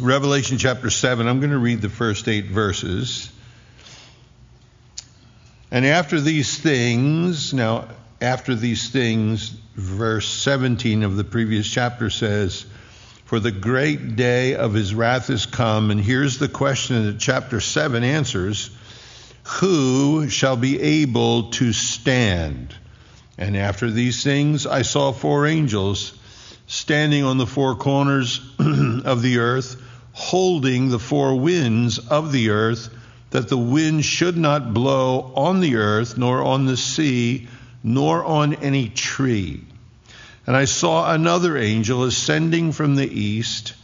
Revelation chapter 7, I'm going to read the first eight verses. And after these things, now, after these things, verse 17 of the previous chapter says, For the great day of his wrath is come. And here's the question that chapter 7 answers Who shall be able to stand? And after these things, I saw four angels standing on the four corners of the earth holding the four winds of the earth, that the wind should not blow on the earth, nor on the sea, nor on any tree. And I saw another angel ascending from the east,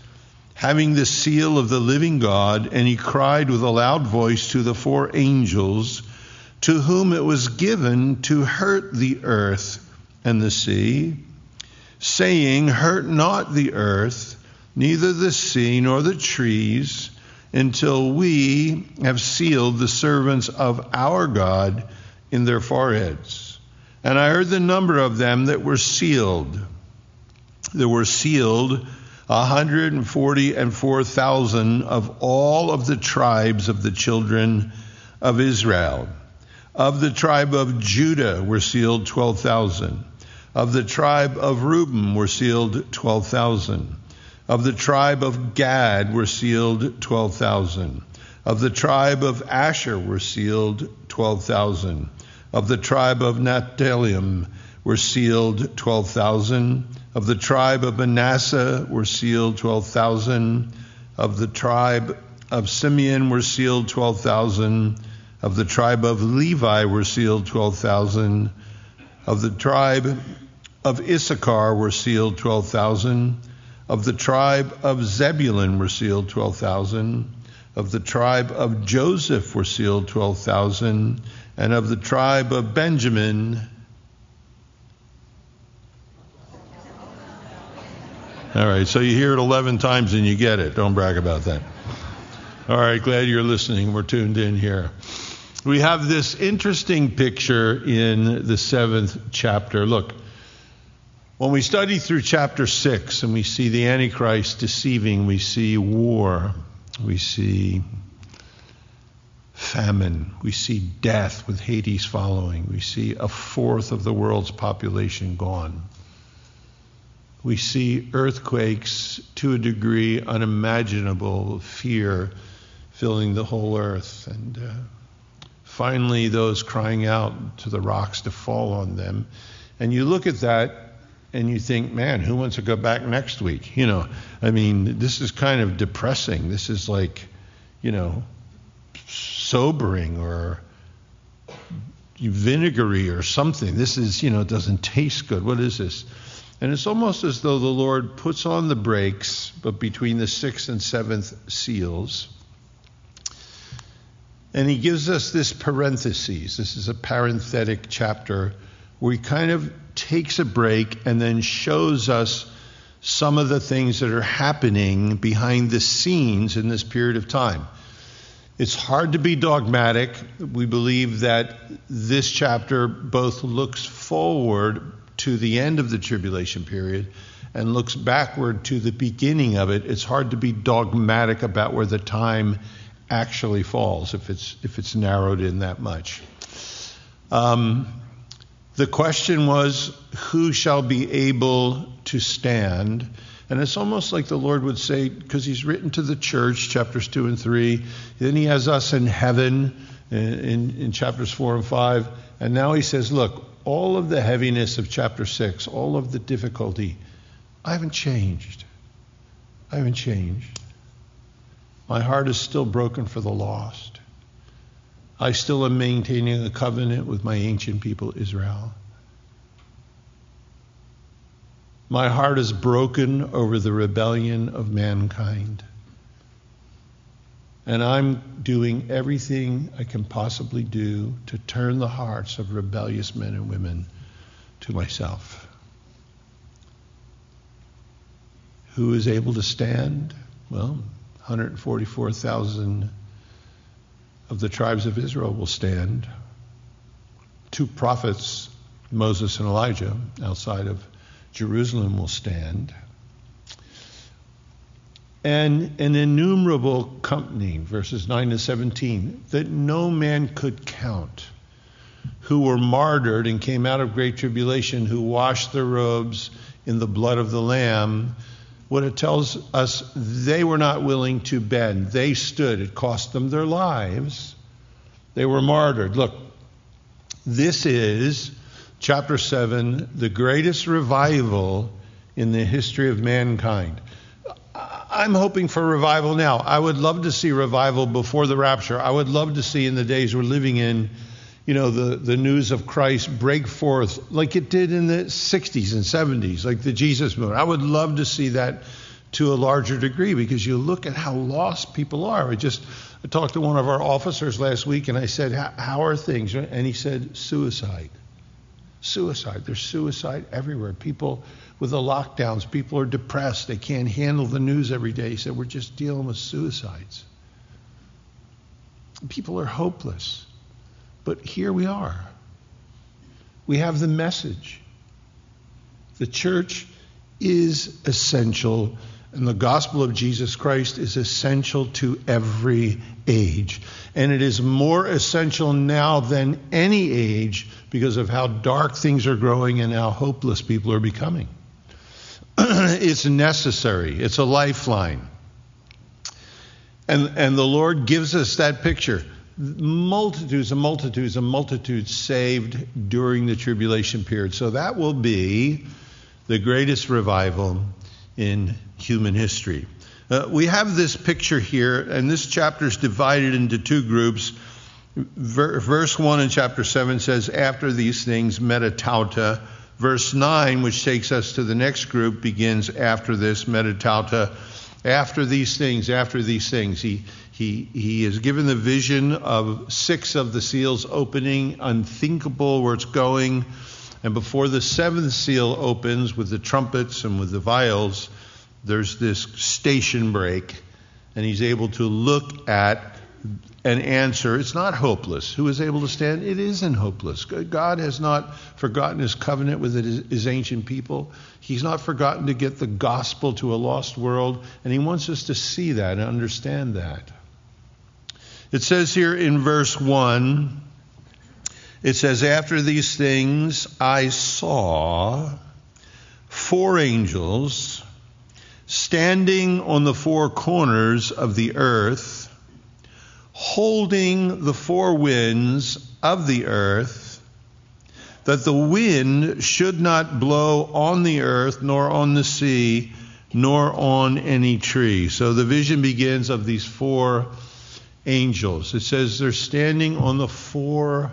having the seal of the living God, and he cried with a loud voice to the four angels, to whom it was given to hurt the earth and the sea, saying, Hurt not the earth neither the sea nor the trees, until we have sealed the servants of our God in their foreheads. And I heard the number of them that were sealed. There were sealed a hundred and forty and four thousand of all of the tribes of the children of Israel. Of the tribe of Judah were sealed twelve thousand. Of the tribe of Reuben were sealed twelve thousand. Of the tribe of Gad were sealed 12,000. Of the tribe of Asher were sealed 12,000. Of the tribe of Naphtali were sealed 12,000. Of the tribe of Manasseh were sealed 12,000. Of the tribe of Simeon were sealed 12,000. Of the tribe of Levi were sealed 12,000. Of the tribe of Issachar were sealed 12,000. Of the tribe of Zebulun were sealed 12,000. Of the tribe of Joseph were sealed 12,000. And of the tribe of Benjamin, All right, so you hear it 11 times and you get it. Don't brag about that. All right, glad you're listening. We're tuned in here. We have this interesting picture in the seventh chapter. Look, when we study through chapter 6 and we see the Antichrist deceiving, we see war, we see famine, we see death with Hades following, we see a fourth of the world's population gone. We see earthquakes to a degree unimaginable, fear filling the whole earth, and uh, finally those crying out to the rocks to fall on them. And you look at that and you think, man, who wants to go back next week? You know, I mean, this is kind of depressing. This is like, you know, sobering or vinegary or something. This is, you know, it doesn't taste good. What is this? And it's almost as though the Lord puts on the brakes, but between the sixth and seventh seals. And he gives us this parenthesis. This is a parenthetic chapter where he kind of takes a break and then shows us some of the things that are happening behind the scenes in this period of time. It's hard to be dogmatic. We believe that this chapter both looks forward to the end of the tribulation period and looks backward to the beginning of it. It's hard to be dogmatic about where the time actually falls if it's if it's narrowed in that much. Um, the question was, who shall be able to stand? And it's almost like the Lord would say, because He's written to the church, chapters 2 and 3, then He has us in heaven uh, in, in chapters 4 and 5, and now He says, look, all of the heaviness of chapter 6, all of the difficulty, I haven't changed. I haven't changed. My heart is still broken for the lost. I still am maintaining a covenant with my ancient people, Israel. My heart is broken over the rebellion of mankind. And I'm doing everything I can possibly do to turn the hearts of rebellious men and women to myself. Who is able to stand? Well, 144,000 of the tribes of Israel will stand. Two prophets, Moses and Elijah, outside of Jerusalem will stand. and an innumerable company, verses 9 to 17, that no man could count, who were martyred and came out of great tribulation, who washed their robes in the blood of the Lamb. What it tells us, they were not willing to bend. They stood. It cost them their lives. They were martyred. Look, this is, chapter 7, the greatest revival in the history of mankind. I'm hoping for revival now. I would love to see revival before the rapture. I would love to see in the days we're living in, you know, the, the news of Christ break forth like it did in the 60s and 70s, like the Jesus movement. I would love to see that to a larger degree because you look at how lost people are. I just I talked to one of our officers last week and I said, How are things? And he said, Suicide. Suicide. There's suicide everywhere. People with the lockdowns, people are depressed. They can't handle the news every day. He said, We're just dealing with suicides. People are hopeless. But here we are. We have the message. The church is essential, and the gospel of Jesus Christ is essential to every age. And it is more essential now than any age because of how dark things are growing and how hopeless people are becoming. it's necessary, it's a lifeline. And, and the Lord gives us that picture. Multitudes and multitudes and multitudes saved during the tribulation period. So that will be the greatest revival in human history. Uh, we have this picture here, and this chapter is divided into two groups. Ver, verse 1 in chapter 7 says, After these things, metatauta. Verse 9, which takes us to the next group, begins after this, metatauta. After these things, after these things. He, he, he is given the vision of six of the seals opening, unthinkable where it's going. And before the seventh seal opens with the trumpets and with the vials, there's this station break, and he's able to look at and answer. It's not hopeless. Who is able to stand? It isn't hopeless. God has not forgotten his covenant with his ancient people. He's not forgotten to get the gospel to a lost world, and he wants us to see that and understand that. It says here in verse 1 it says, After these things I saw four angels standing on the four corners of the earth, holding the four winds of the earth, that the wind should not blow on the earth, nor on the sea, nor on any tree. So the vision begins of these four angels. It says they're standing on the four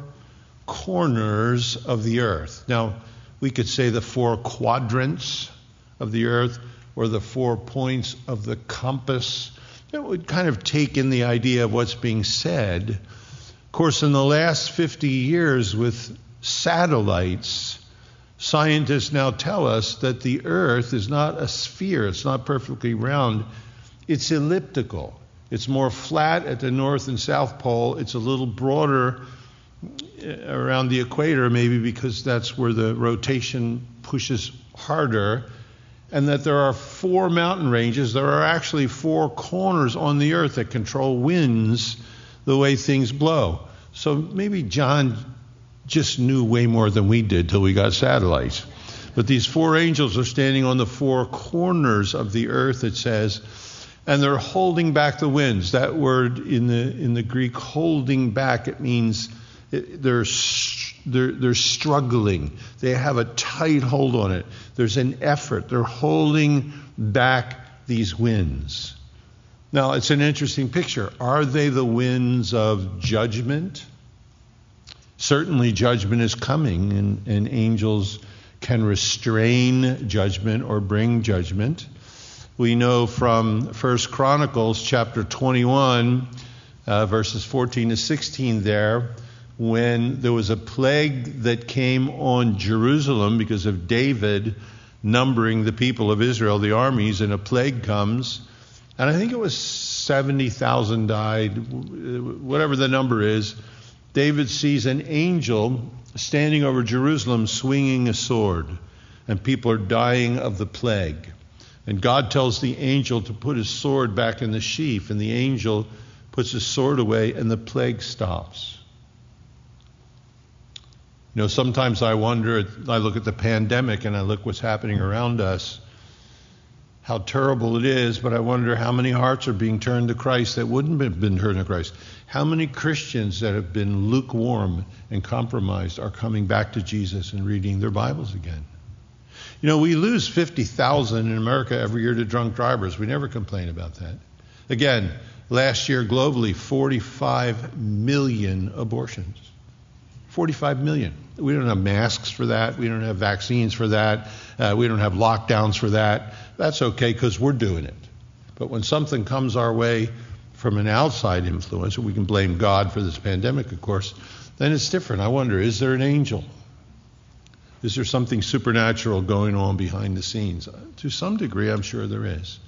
corners of the earth. Now, we could say the four quadrants of the earth or the four points of the compass. That would kind of take in the idea of what's being said. Of course, in the last 50 years with satellites, scientists now tell us that the earth is not a sphere, it's not perfectly round, it's elliptical. It's more flat at the north and south pole, it's a little broader eh, around the equator, maybe because that's where the rotation pushes harder, and that there are four mountain ranges. There are actually four corners on the earth that control winds the way things blow. So maybe John just knew way more than we did till we got satellites. But these four angels are standing on the four corners of the earth, it says, and they're holding back the winds. That word in the in the Greek, holding back, it means they're, they're, they're struggling. They have a tight hold on it. There's an effort. They're holding back these winds. Now, it's an interesting picture. Are they the winds of judgment? Certainly, judgment is coming, and, and angels can restrain judgment or bring judgment. We know from First Chronicles chapter 21, uh, verses 14 to 16 there, when there was a plague that came on Jerusalem because of David numbering the people of Israel, the armies, and a plague comes. And I think it was 70,000 died, whatever the number is. David sees an angel standing over Jerusalem swinging a sword, and people are dying of the plague. And God tells the angel to put his sword back in the sheath, and the angel puts his sword away, and the plague stops. You know, sometimes I wonder, I look at the pandemic and I look what's happening around us, how terrible it is, but I wonder how many hearts are being turned to Christ that wouldn't have been turned to Christ. How many Christians that have been lukewarm and compromised are coming back to Jesus and reading their Bibles again? You know, we lose 50,000 in America every year to drunk drivers. We never complain about that. Again, last year globally, 45 million abortions. 45 million. We don't have masks for that. We don't have vaccines for that. Uh, we don't have lockdowns for that. That's okay because we're doing it. But when something comes our way from an outside influence, we can blame God for this pandemic, of course, then it's different. I wonder is there an angel? Is there something supernatural going on behind the scenes? Uh, to some degree, I'm sure there is.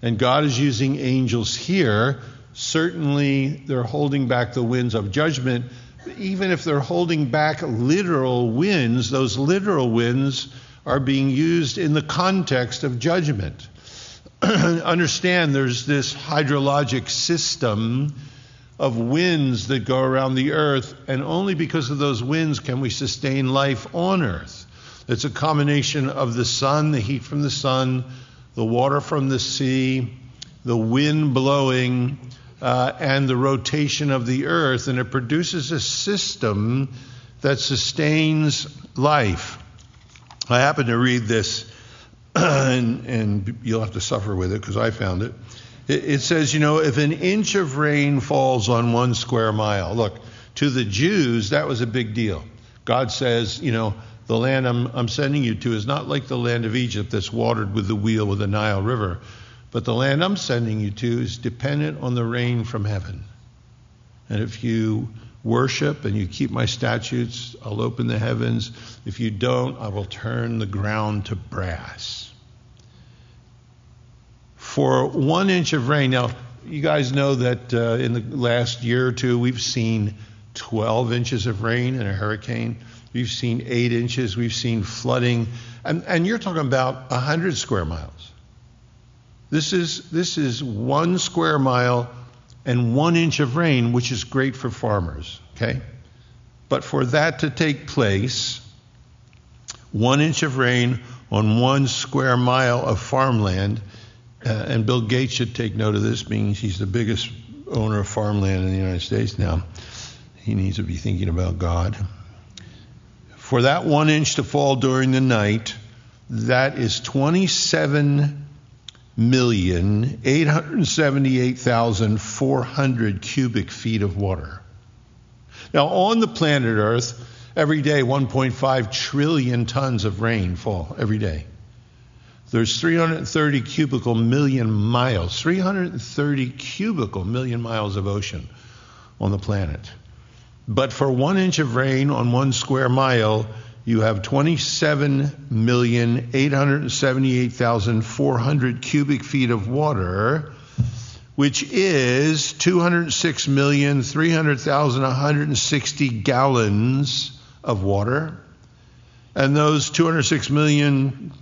And God is using angels here. Certainly, they're holding back the winds of judgment. Even if they're holding back literal winds, those literal winds are being used in the context of judgment. Understand there's this hydrologic system of winds that go around the earth, and only because of those winds can we sustain life on earth. It's a combination of the sun, the heat from the sun, the water from the sea, the wind blowing, uh, and the rotation of the earth, and it produces a system that sustains life. I happen to read this, and, and you'll have to suffer with it because I found it. It says, you know, if an inch of rain falls on one square mile, look, to the Jews, that was a big deal. God says, you know, the land I'm, I'm sending you to is not like the land of Egypt that's watered with the wheel with the Nile River, but the land I'm sending you to is dependent on the rain from heaven. And if you worship and you keep my statutes, I'll open the heavens. If you don't, I will turn the ground to brass for one inch of rain. Now, you guys know that uh, in the last year or two, we've seen 12 inches of rain in a hurricane. We've seen eight inches. We've seen flooding. And, and you're talking about 100 square miles. This is, this is one square mile and one inch of rain, which is great for farmers, okay? But for that to take place, one inch of rain on one square mile of farmland uh, and Bill Gates should take note of this, being he's the biggest owner of farmland in the United States now. He needs to be thinking about God. For that one inch to fall during the night, that is 27 million 878,400 cubic feet of water. Now, on the planet Earth, every day 1.5 trillion tons of rain fall every day. There's 330 cubical million miles, 330 cubical million miles of ocean on the planet. But for one inch of rain on one square mile, you have 27,878,400 cubic feet of water, which is 206,300,160 gallons of water. And those 206 million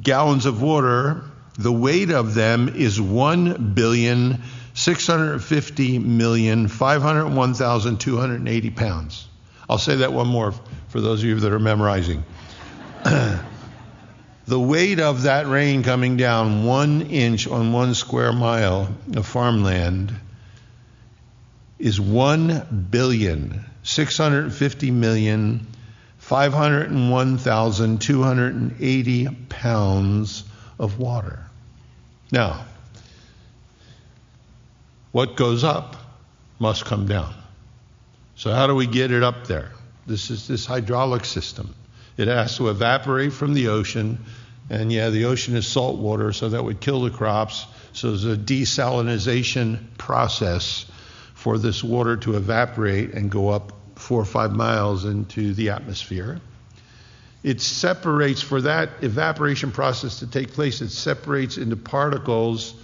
gallons of water, the weight of them is 1 billion 650 million 501,280 pounds. I'll say that one more for those of you that are memorizing. the weight of that rain coming down one inch on one square mile of farmland is 1 billion 650 million 501,280 pounds of water. Now, what goes up must come down. So, how do we get it up there? This is this hydraulic system. It has to evaporate from the ocean, and yeah, the ocean is salt water, so that would kill the crops. So, there's a desalinization process for this water to evaporate and go up four or five miles into the atmosphere. It separates, for that evaporation process to take place, it separates into particles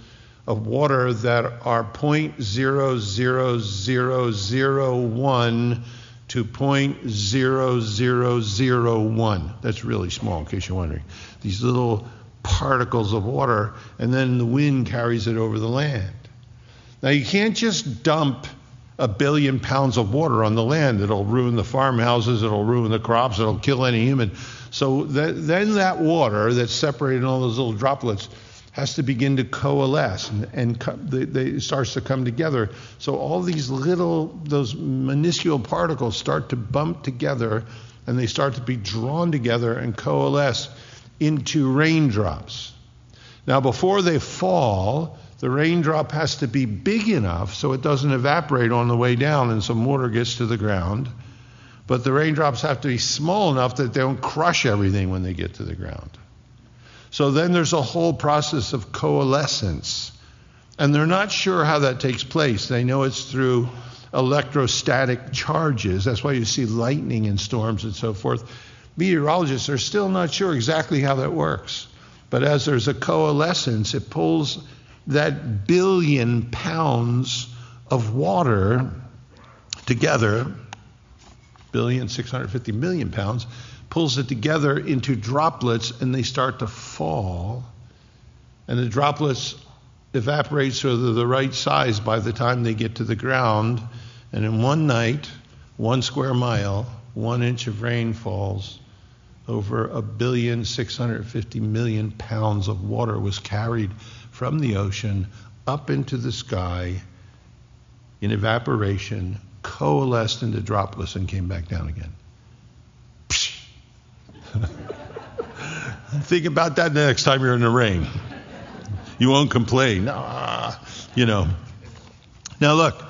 of water that are 0.00001 to 0.0001. That's really small, in case you're wondering. These little particles of water, and then the wind carries it over the land. Now, you can't just dump a billion pounds of water on the land. It'll ruin the farmhouses, it'll ruin the crops, it'll kill any human. So that, then that water that's separated in all those little droplets has to begin to coalesce and, and co- they, they, starts to come together. So all these little, those minuscule particles start to bump together and they start to be drawn together and coalesce into raindrops. Now, before they fall, the raindrop has to be big enough so it doesn't evaporate on the way down and some water gets to the ground. But the raindrops have to be small enough that they don't crush everything when they get to the ground. So then there's a whole process of coalescence. And they're not sure how that takes place. They know it's through electrostatic charges. That's why you see lightning in storms and so forth. Meteorologists are still not sure exactly how that works. But as there's a coalescence, it pulls that billion pounds of water together, billion, 650 million pounds, pulls it together into droplets and they start to fall. And the droplets evaporate so they're the right size by the time they get to the ground. And in one night, one square mile, one inch of rain falls. Over a billion, 650 million pounds of water was carried from the ocean up into the sky in evaporation, coalesced into droplets, and came back down again. Think about that the next time you're in the rain. You won't complain. Ah, you know. Now look,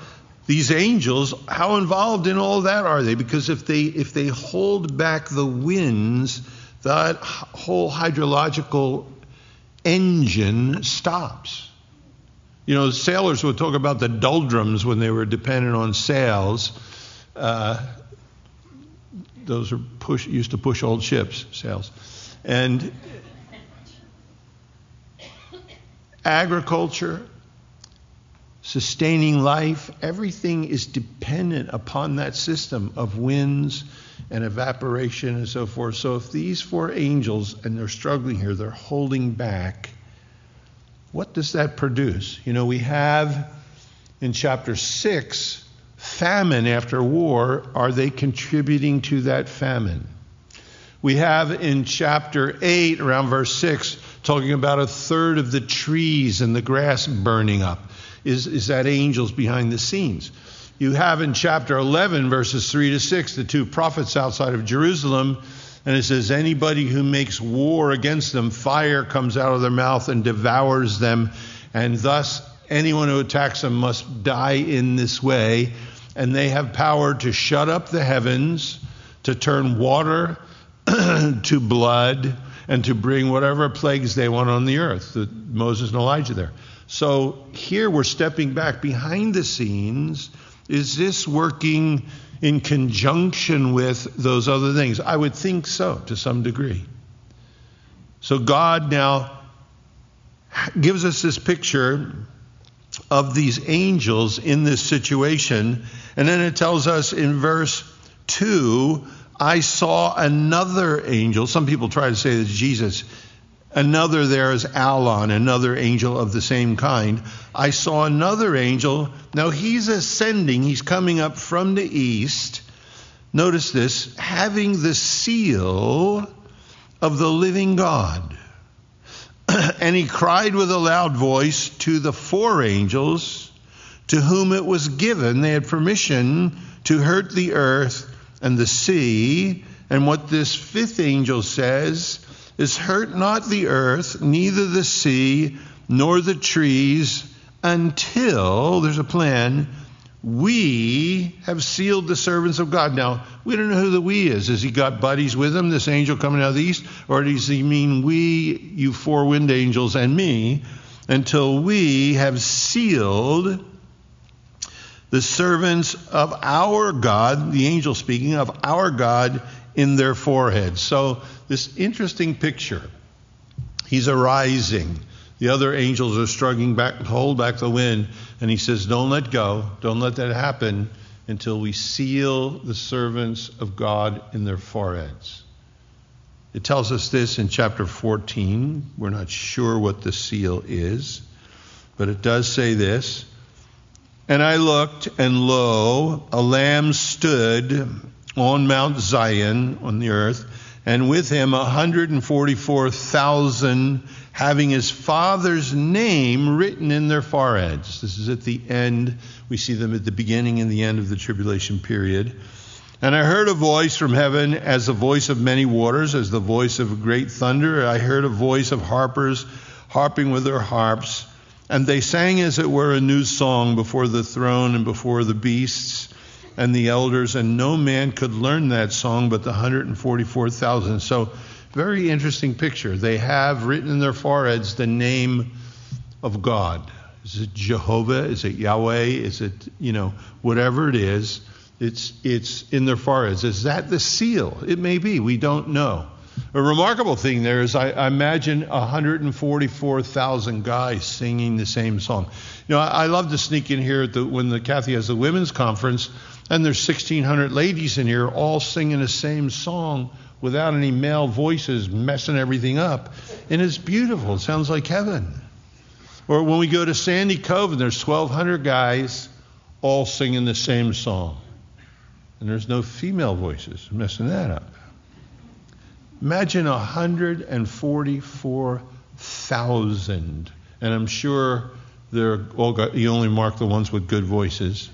these angels, how involved in all that are they? Because if they if they hold back the winds, that whole hydrological engine stops. You know, sailors would talk about the doldrums when they were dependent on sails. Uh, those are push used to push old ships, sails, and agriculture, sustaining life, everything is dependent upon that system of winds and evaporation and so forth. So if these four angels, and they're struggling here, they're holding back, what does that produce? You know, we have in chapter 6 famine after war. Are they contributing to that famine? We have in chapter 8, around verse 6, talking about a third of the trees and the grass burning up. Is, is that angels behind the scenes? You have in chapter 11, verses 3 to 6, the two prophets outside of Jerusalem. And it says, Anybody who makes war against them, fire comes out of their mouth and devours them. And thus, anyone who attacks them must die in this way. And they have power to shut up the heavens, to turn water to blood, and to bring whatever plagues they want on the earth. The, Moses and Elijah there. So here we're stepping back behind the scenes is this working in conjunction with those other things? I would think so to some degree. So God now gives us this picture of these angels in this situation. And then it tells us in verse 2 I saw another angel. Some people try to say that Jesus Another there is Alon, another angel of the same kind. I saw another angel. Now he's ascending, he's coming up from the east. Notice this having the seal of the living God. and he cried with a loud voice to the four angels to whom it was given. They had permission to hurt the earth and the sea. And what this fifth angel says is hurt not the earth, neither the sea, nor the trees, until there's a plan. We have sealed the servants of God. Now, we don't know who the we is. Has he got buddies with him, this angel coming out of the east? Or does he mean we, you four wind angels, and me, until we have sealed the servants of our God, the angel speaking of our God, in their foreheads. So this interesting picture. He's arising. The other angels are struggling back, to hold back the wind, and he says, Don't let go. Don't let that happen until we seal the servants of God in their foreheads. It tells us this in chapter 14. We're not sure what the seal is, but it does say this. And I looked, and lo, a lamb stood on Mount Zion on the earth, and with him 144,000 having his father's name written in their foreheads. This is at the end. We see them at the beginning and the end of the tribulation period. And I heard a voice from heaven as the voice of many waters, as the voice of great thunder. I heard a voice of harpers harping with their harps. And they sang, as it were, a new song before the throne and before the beasts and the elders. And no man could learn that song but the 144,000. So, very interesting picture. They have written in their foreheads the name of God. Is it Jehovah? Is it Yahweh? Is it, you know, whatever it is? It's, it's in their foreheads. Is that the seal? It may be. We don't know. A remarkable thing there is I, I imagine 144,000 guys singing the same song. You know, I, I love to sneak in here the, when the Kathy has the women's conference, and there's 1,600 ladies in here all singing the same song without any male voices messing everything up. And it's beautiful. It sounds like heaven. Or when we go to Sandy Cove and there's 1,200 guys all singing the same song and there's no female voices messing that up. Imagine 144,000, and I'm sure they're all got, you only mark the ones with good voices.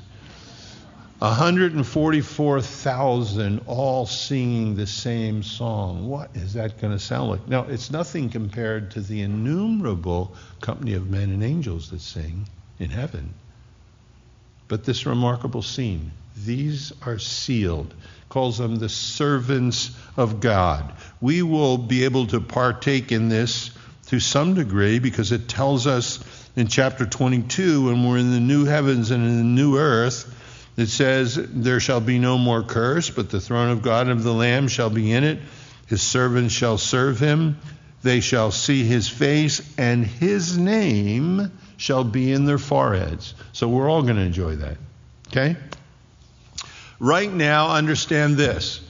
144,000 all singing the same song. What is that going to sound like? Now, it's nothing compared to the innumerable company of men and angels that sing in heaven. But this remarkable scene these are sealed. Calls them the servants of God. We will be able to partake in this to some degree because it tells us in chapter 22 when we're in the new heavens and in the new earth it says there shall be no more curse but the throne of God and of the lamb shall be in it his servants shall serve him they shall see his face and his name shall be in their foreheads so we're all going to enjoy that okay Right now, understand this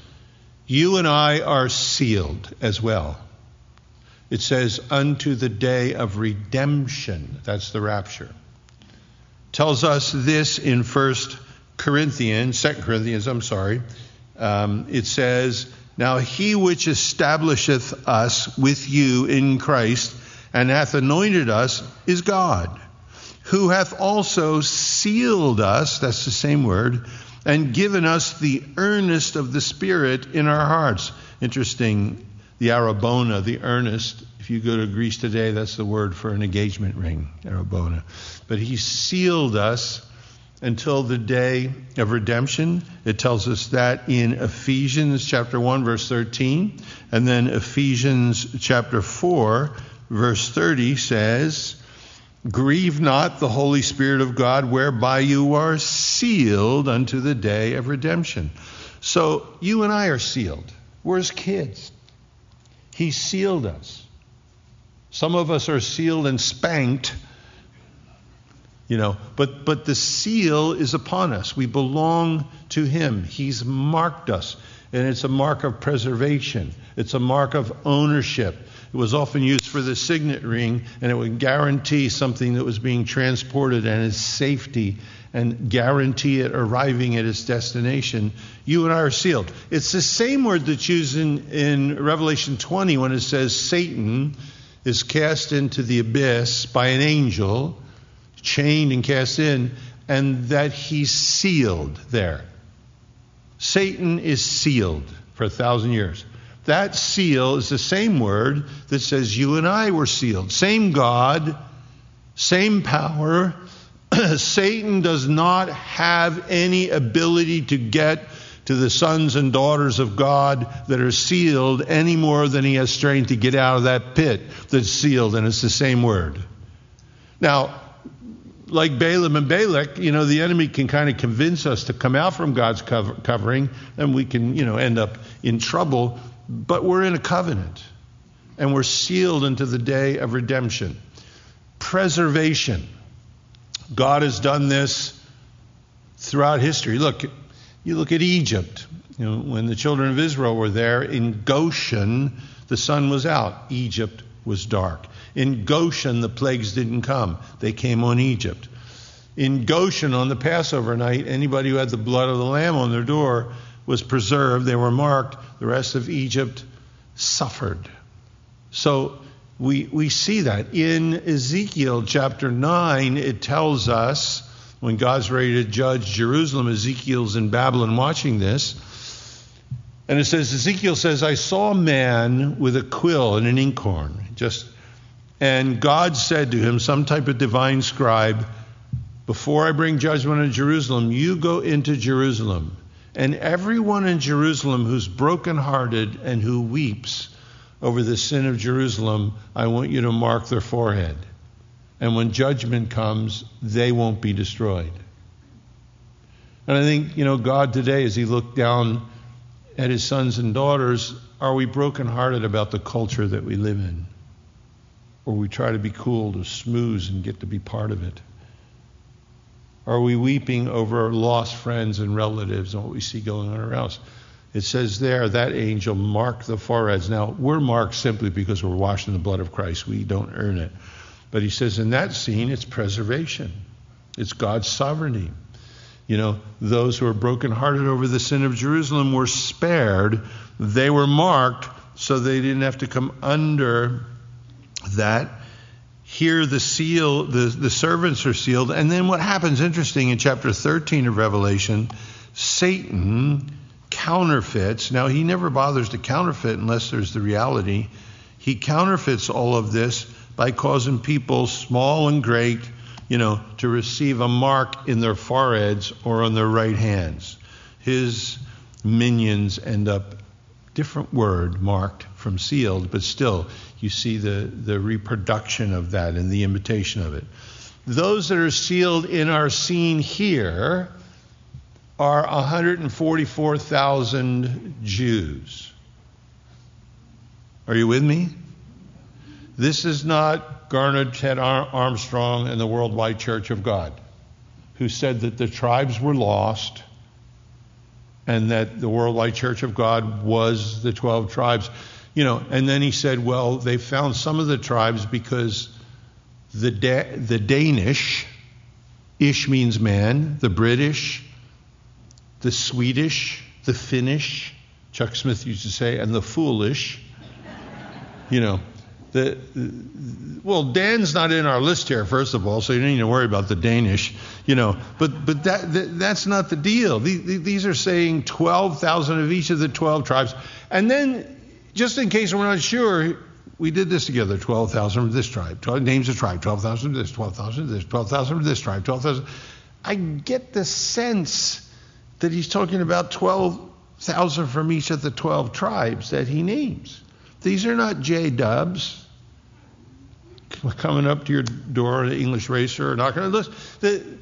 you and I are sealed as well. It says, unto the day of redemption. That's the rapture. Tells us this in 1 Corinthians, 2 Corinthians, I'm sorry. Um, it says, Now he which establisheth us with you in Christ and hath anointed us is God, who hath also sealed us, that's the same word, and given us the earnest of the Spirit in our hearts. Interesting, the Arabona, the earnest. If you go to Greece today, that's the word for an engagement ring, Arabona. But he sealed us until the day of redemption. It tells us that in Ephesians chapter 1 verse 13, and then Ephesians chapter 4 verse 30 says, Grieve not the Holy Spirit of God, whereby you are sealed unto the day of redemption. So you and I are sealed. We're his kids. He sealed us. Some of us are sealed and spanked, you know, but, but the seal is upon us. We belong to him. He's marked us, and it's a mark of preservation, it's a mark of ownership. It was often used for the signet ring, and it would guarantee something that was being transported and its safety and guarantee it arriving at its destination. You and I are sealed. It's the same word that's used in, in Revelation 20 when it says Satan is cast into the abyss by an angel, chained and cast in, and that he's sealed there. Satan is sealed for a thousand years. That seal is the same word that says you and I were sealed. Same God, same power. Satan does not have any ability to get to the sons and daughters of God that are sealed any more than he has strength to get out of that pit that's sealed, and it's the same word. Now, like Balaam and Balak, you know, the enemy can kind of convince us to come out from God's cover, covering, and we can, you know, end up in trouble. But we're in a covenant and we're sealed into the day of redemption. Preservation. God has done this throughout history. Look, You look at Egypt. You know, when the children of Israel were there in Goshen, the sun was out. Egypt was dark. In Goshen, the plagues didn't come. They came on Egypt. In Goshen, on the Passover night, anybody who had the blood of the lamb on their door was preserved. They were marked. The rest of Egypt suffered. So we, we see that. In Ezekiel chapter 9, it tells us when God's ready to judge Jerusalem, Ezekiel's in Babylon watching this. And it says, Ezekiel says, I saw a man with a quill and an inkhorn. Just and God said to him, some type of divine scribe, before I bring judgment on Jerusalem, you go into Jerusalem. And everyone in Jerusalem who's brokenhearted and who weeps over the sin of Jerusalem, I want you to mark their forehead. And when judgment comes, they won't be destroyed. And I think, you know, God today, as He looked down at His sons and daughters, are we brokenhearted about the culture that we live in? Or we try to be cool, to smooth, and get to be part of it? Are we weeping over lost friends and relatives and what we see going on around us? It says there that angel marked the foreheads. Now, we're marked simply because we're washed in the blood of Christ. We don't earn it. But he says in that scene, it's preservation, it's God's sovereignty. You know, those who are brokenhearted over the sin of Jerusalem were spared. They were marked so they didn't have to come under that. Here, the seal, the, the servants are sealed. And then what happens, interesting, in chapter 13 of Revelation, Satan counterfeits. Now, he never bothers to counterfeit unless there's the reality. He counterfeits all of this by causing people, small and great, you know, to receive a mark in their foreheads or on their right hands. His minions end up, different word, marked from sealed, but still, you see the, the reproduction of that and the imitation of it. Those that are sealed in our scene here are 144,000 Jews. Are you with me? This is not Garner Ted Armstrong and the Worldwide Church of God, who said that the tribes were lost and that the Worldwide Church of God was the 12 tribes. You know, and then he said, well, they found some of the tribes because the, da- the Danish, ish means man, the British, the Swedish, the Finnish, Chuck Smith used to say, and the foolish, you know, the, well, Dan's not in our list here, first of all, so you don't need to worry about the Danish, you know. But but that, that that's not the deal. These, these are saying 12,000 of each of the 12 tribes, and then just in case we're not sure, we did this together: 12,000 from this tribe, 12, names of tribe, 12,000 from this, 12,000 from this, 12,000 from this tribe, 12,000. I get the sense that he's talking about 12,000 from each of the 12 tribes that he names. These are not J dubs coming up to your door, the English racer, knocking on. The,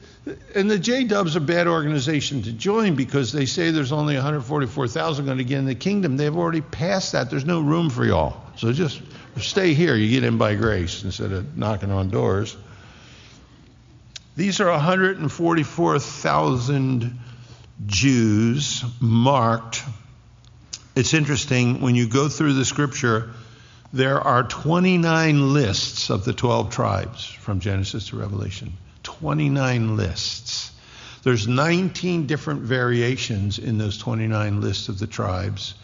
and the J Dub's a bad organization to join because they say there's only 144,000 going to get in the kingdom. They've already passed that. There's no room for y'all. So just stay here. You get in by grace instead of knocking on doors. These are 144,000 Jews marked. It's interesting when you go through the scripture there are 29 lists of the 12 tribes from Genesis to Revelation. 29 lists. There's 19 different variations in those 29 lists of the tribes.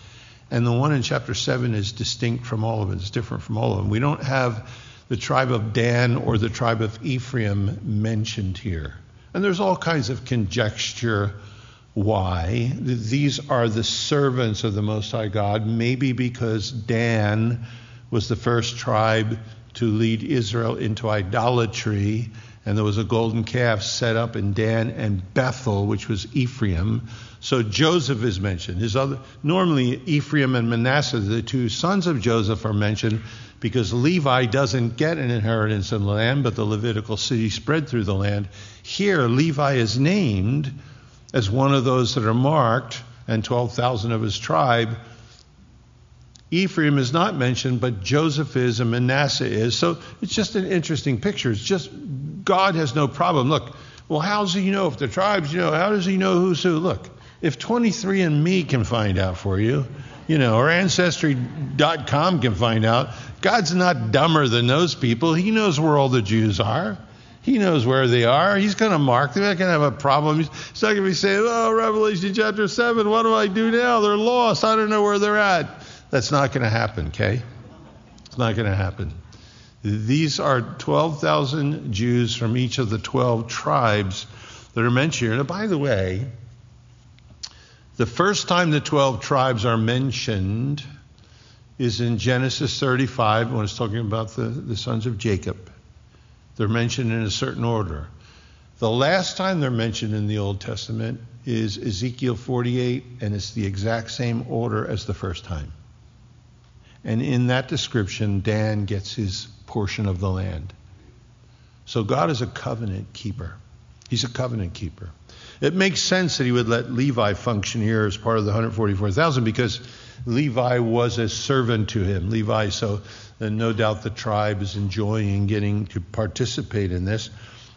And the one in chapter 7 is distinct from all of it. It's different from all of them. We don't have the tribe of Dan or the tribe of Ephraim mentioned here. And there's all kinds of conjecture why. These are the servants of the Most High God, maybe because Dan was the first tribe to lead Israel into idolatry. And there was a golden calf set up in Dan and Bethel, which was Ephraim. So Joseph is mentioned. His other, normally Ephraim and Manasseh, the two sons of Joseph, are mentioned because Levi doesn't get an inheritance in the land, but the Levitical city spread through the land. Here, Levi is named as one of those that are marked, and 12,000 of his tribe Ephraim is not mentioned, but Joseph is and Manasseh is. So it's just an interesting picture. It's just God has no problem. Look, well, how does he know if the tribes, you know, how does he know who's who? Look, If 23andMe can find out for you, you know, or Ancestry.com can find out, God's not dumber than those people. He knows where all the Jews are. He knows where they are. He's going to mark them. They're going to have a problem. He's not going to be saying, oh, Revelation chapter 7, what do I do now? They're lost. I don't know where they're at. That's not going to happen, okay? It's not going to happen. These are 12,000 Jews from each of the 12 tribes that are mentioned here. And by the way, the first time the 12 tribes are mentioned is in Genesis 35 when it's talking about the, the sons of Jacob. They're mentioned in a certain order. The last time they're mentioned in the Old Testament is Ezekiel 48, and it's the exact same order as the first time. And in that description, Dan gets his portion of the land. So God is a covenant keeper. He's a covenant keeper. It makes sense that he would let Levi function here as part of the 144,000 because Levi was a servant to him. Levi, so no doubt the tribe is enjoying getting to participate in this.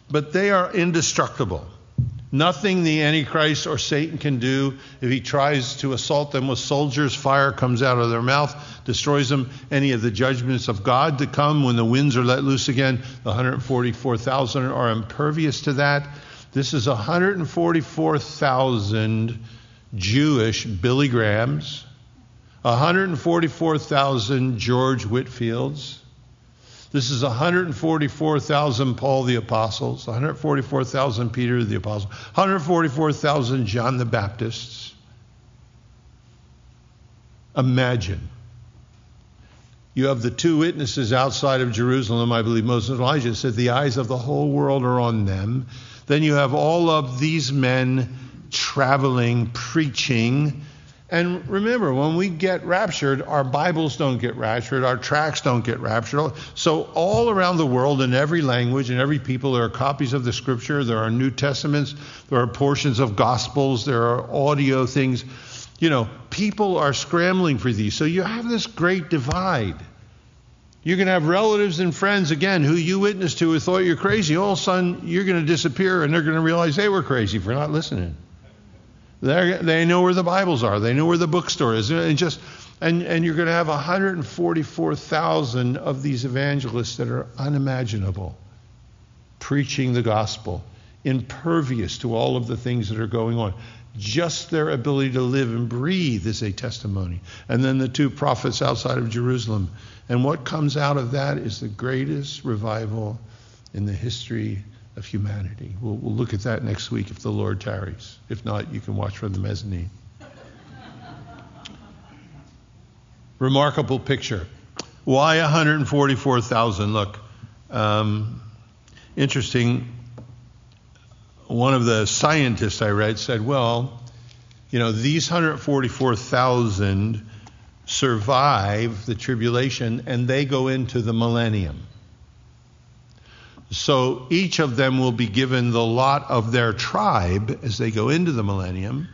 But they are indestructible. Nothing the Antichrist or Satan can do if he tries to assault them with soldiers, fire comes out of their mouth, destroys them. Any of the judgments of God to come when the winds are let loose again, the 144,000 are impervious to that. This is 144,000 Jewish Billy Grahams 144,000 George Whitefields. This is 144,000 Paul the Apostles, 144,000 Peter the Apostle, 144,000 John the Baptists. Imagine. You have the two witnesses outside of Jerusalem, I believe Moses and Elijah said the eyes of the whole world are on them. Then you have all of these men traveling, preaching, and remember, when we get raptured, our Bibles don't get raptured, our tracts don't get raptured. So, all around the world, in every language, in every people, there are copies of the Scripture, there are New Testaments, there are portions of Gospels, there are audio things. You know, people are scrambling for these. So, you have this great divide. You're going to have relatives and friends, again, who you witnessed to who thought you're crazy. All of a sudden, you're going to disappear, and they're going to realize they were crazy for not listening. They're, they know where the Bibles are. They know where the bookstore is. And just and, and you're going to have 144,000 of these evangelists that are unimaginable, preaching the gospel, impervious to all of the things that are going on. Just their ability to live and breathe is a testimony. And then the two prophets outside of Jerusalem. And what comes out of that is the greatest revival in the history of humanity. We'll, we'll look at that next week if the Lord tarries. If not, you can watch from the mezzanine. Remarkable picture. Why 144,000? Look, um, interesting. One of the scientists I read said, well, you know, these 144,000 survive the tribulation and they go into the millennium. So each of them will be given the lot of their tribe as they go into the millennium.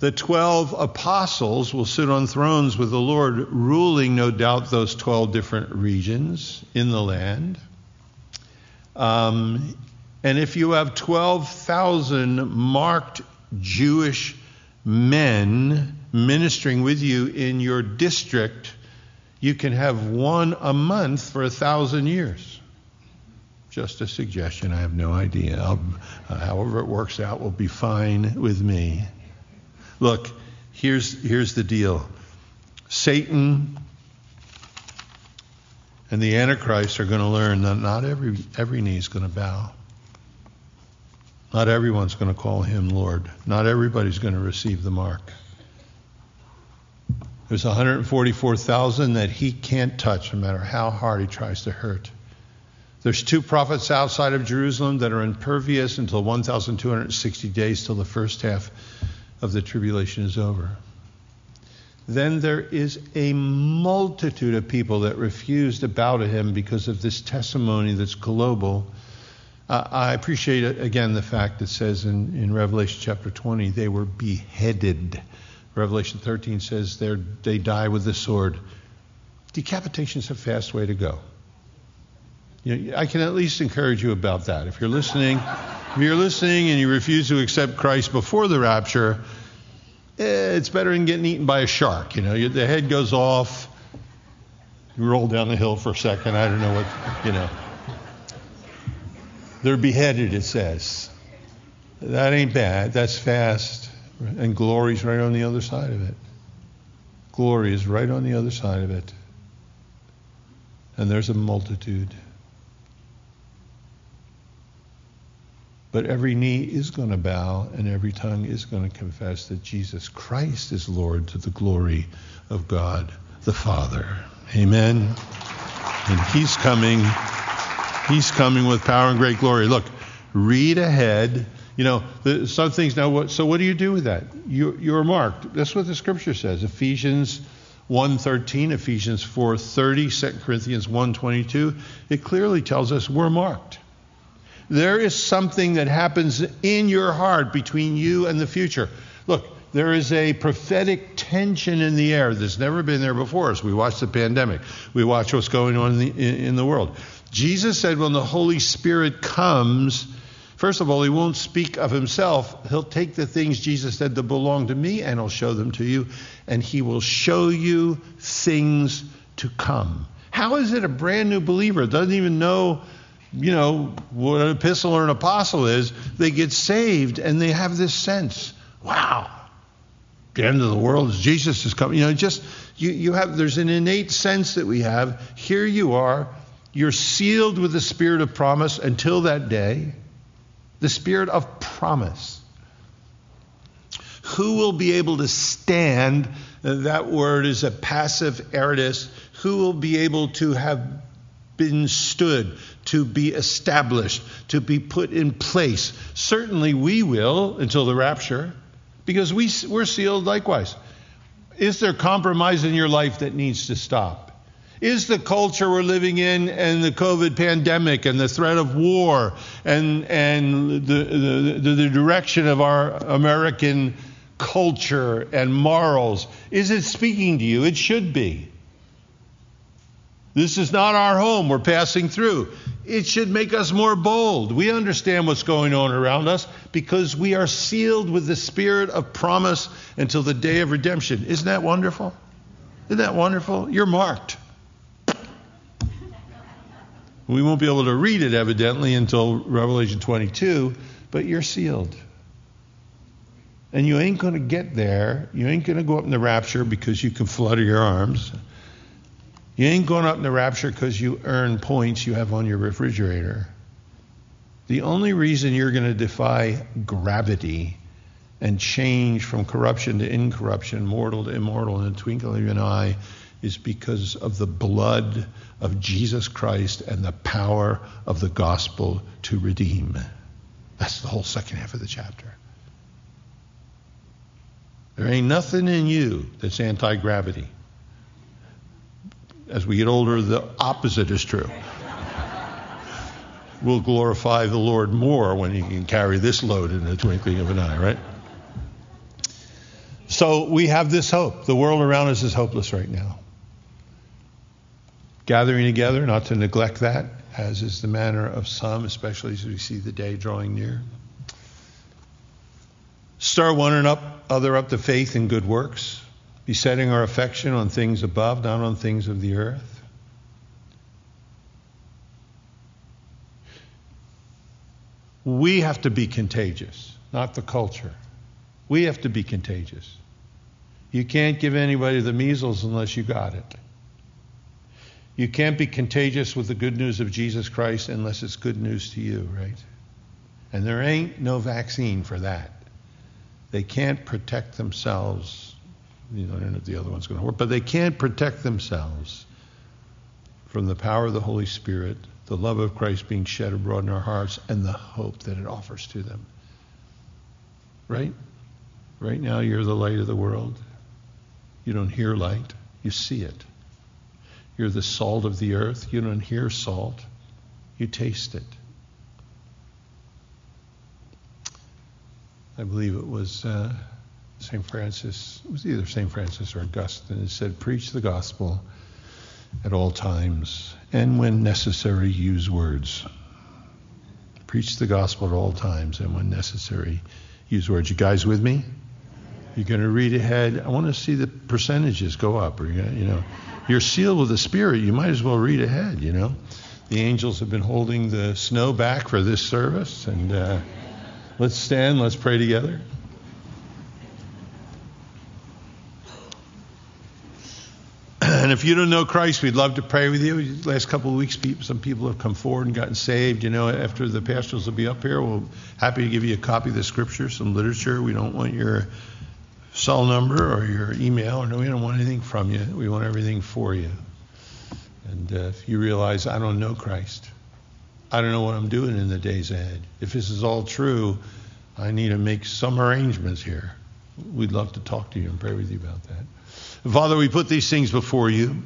The 12 apostles will sit on thrones with the Lord, ruling, no doubt, those 12 different regions in the land. Um, and if you have 12,000 marked Jewish men ministering with you in your district, you can have one a month for a thousand years. Just a suggestion. I have no idea. Uh, however it works out will be fine with me. Look, here's, here's the deal Satan and the Antichrist are going to learn that not every, every knee is going to bow. Not everyone's going to call him Lord. Not everybody's going to receive the mark. There's 144,000 that he can't touch no matter how hard he tries to hurt. There's two prophets outside of Jerusalem that are impervious until 1,260 days till the first half of the tribulation is over. Then there is a multitude of people that refuse to bow to him because of this testimony that's global. Uh, I appreciate, again, the fact that says in, in Revelation chapter 20, they were beheaded. Revelation 13 says they die with the sword. Decapitation is a fast way to go. You know, I can at least encourage you about that. If you're listening, If you're listening and you refuse to accept Christ before the rapture, eh, it's better than getting eaten by a shark. You know, the head goes off, you roll down the hill for a second. I don't know what, you know. They're beheaded, it says. That ain't bad. That's fast. And glory's right on the other side of it. Glory is right on the other side of it. And there's a multitude. But every knee is going to bow and every tongue is going to confess that Jesus Christ is Lord to the glory of God the Father. Amen. And He's coming. He's coming with power and great glory. Look, read ahead. You know, the, some things now. What, so what do you do with that? You, you're marked. That's what the Scripture says. Ephesians 1:13, Ephesians 4:30, 2 Corinthians 1:22. It clearly tells us we're marked. There is something that happens in your heart between you and the future. Look, there is a prophetic tension in the air that's never been there before us. We watch the pandemic. We watch what's going on in the, in, in the world. Jesus said when the Holy Spirit comes, first of all, he won't speak of himself. He'll take the things Jesus said that belong to me and he'll show them to you. And he will show you things to come. How is it a brand new believer doesn't even know you know, what an epistle or an apostle is, they get saved and they have this sense, wow, the end of the world is Jesus is coming. You know, just you, you have there's an innate sense that we have. Here you are, you're sealed with the spirit of promise until that day. The spirit of promise. Who will be able to stand? Uh, that word is a passive aorist. Who will be able to have been stood, to be established, to be put in place. Certainly we will until the rapture, because we, we're sealed likewise. Is there compromise in your life that needs to stop? Is the culture we're living in and the COVID pandemic and the threat of war and, and the, the, the direction of our American culture and morals, is it speaking to you? It should be. This is not our home. We're passing through. It should make us more bold. We understand what's going on around us because we are sealed with the spirit of promise until the day of redemption. Isn't that wonderful? Isn't that wonderful? You're marked. We won't be able to read it evidently until Revelation 22, but you're sealed. And you ain't going to get there. You ain't going to go up in the rapture because you can flutter your arms. You ain't going up in the rapture because you earn points you have on your refrigerator. The only reason you're going to defy gravity and change from corruption to incorruption, mortal to immortal in a twinkling of an eye is because of the blood of Jesus Christ and the power of the gospel to redeem. That's the whole second half of the chapter. There ain't nothing in you that's anti gravity as we get older, the opposite is true. we'll glorify the Lord more when He can carry this load in the twinkling of an eye, right? So we have this hope. The world around us is hopeless right now. Gathering together, not to neglect that, as is the manner of some, especially as we see the day drawing near. Stir one another up to faith and good works be setting our affection on things above, not on things of the earth. We have to be contagious, not the culture. We have to be contagious. You can't give anybody the measles unless you got it. You can't be contagious with the good news of Jesus Christ unless it's good news to you, right? And there ain't no vaccine for that. They can't protect themselves you know, I don't know if the other one's going to work, but they can't protect themselves from the power of the Holy Spirit, the love of Christ being shed abroad in our hearts, and the hope that it offers to them. Right? Right now, you're the light of the world. You don't hear light, you see it. You're the salt of the earth. You don't hear salt, you taste it. I believe it was. Uh, St. Francis, it was either St. Francis or Augustine, it said, Preach the gospel at all times, and when necessary, use words. Preach the gospel at all times and when necessary, use words. You guys with me? You're going to read ahead. I want to see the percentages go up. Or, you know, you're sealed with the Spirit. You might as well read ahead, you know. The angels have been holding the snow back for this service. And uh, let's stand, let's pray together. And if you don't know Christ, we'd love to pray with you. Last couple of weeks, some people have come forward and gotten saved. You know, after the pastors will be up here, we'll happy to give you a copy of the scripture, some literature. We don't want your cell number or your email, or no, we don't want anything from you. We want everything for you. And uh, if you realize I don't know Christ, I don't know what I'm doing in the days ahead. If this is all true, I need to make some arrangements here. We'd love to talk to you and pray with you about that. Father, we put these things before you.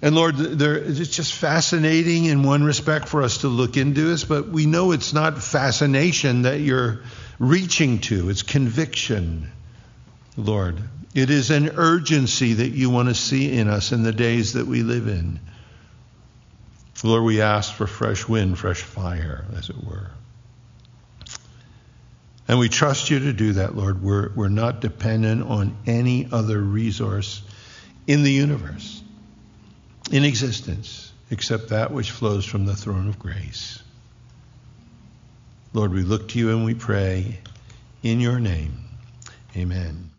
And Lord, it's just fascinating in one respect for us to look into this, but we know it's not fascination that you're reaching to, it's conviction, Lord. It is an urgency that you want to see in us in the days that we live in. Lord, we ask for fresh wind, fresh fire, as it were. And we trust you to do that, Lord. We're, we're not dependent on any other resource in the universe, in existence, except that which flows from the throne of grace. Lord, we look to you and we pray in your name. Amen.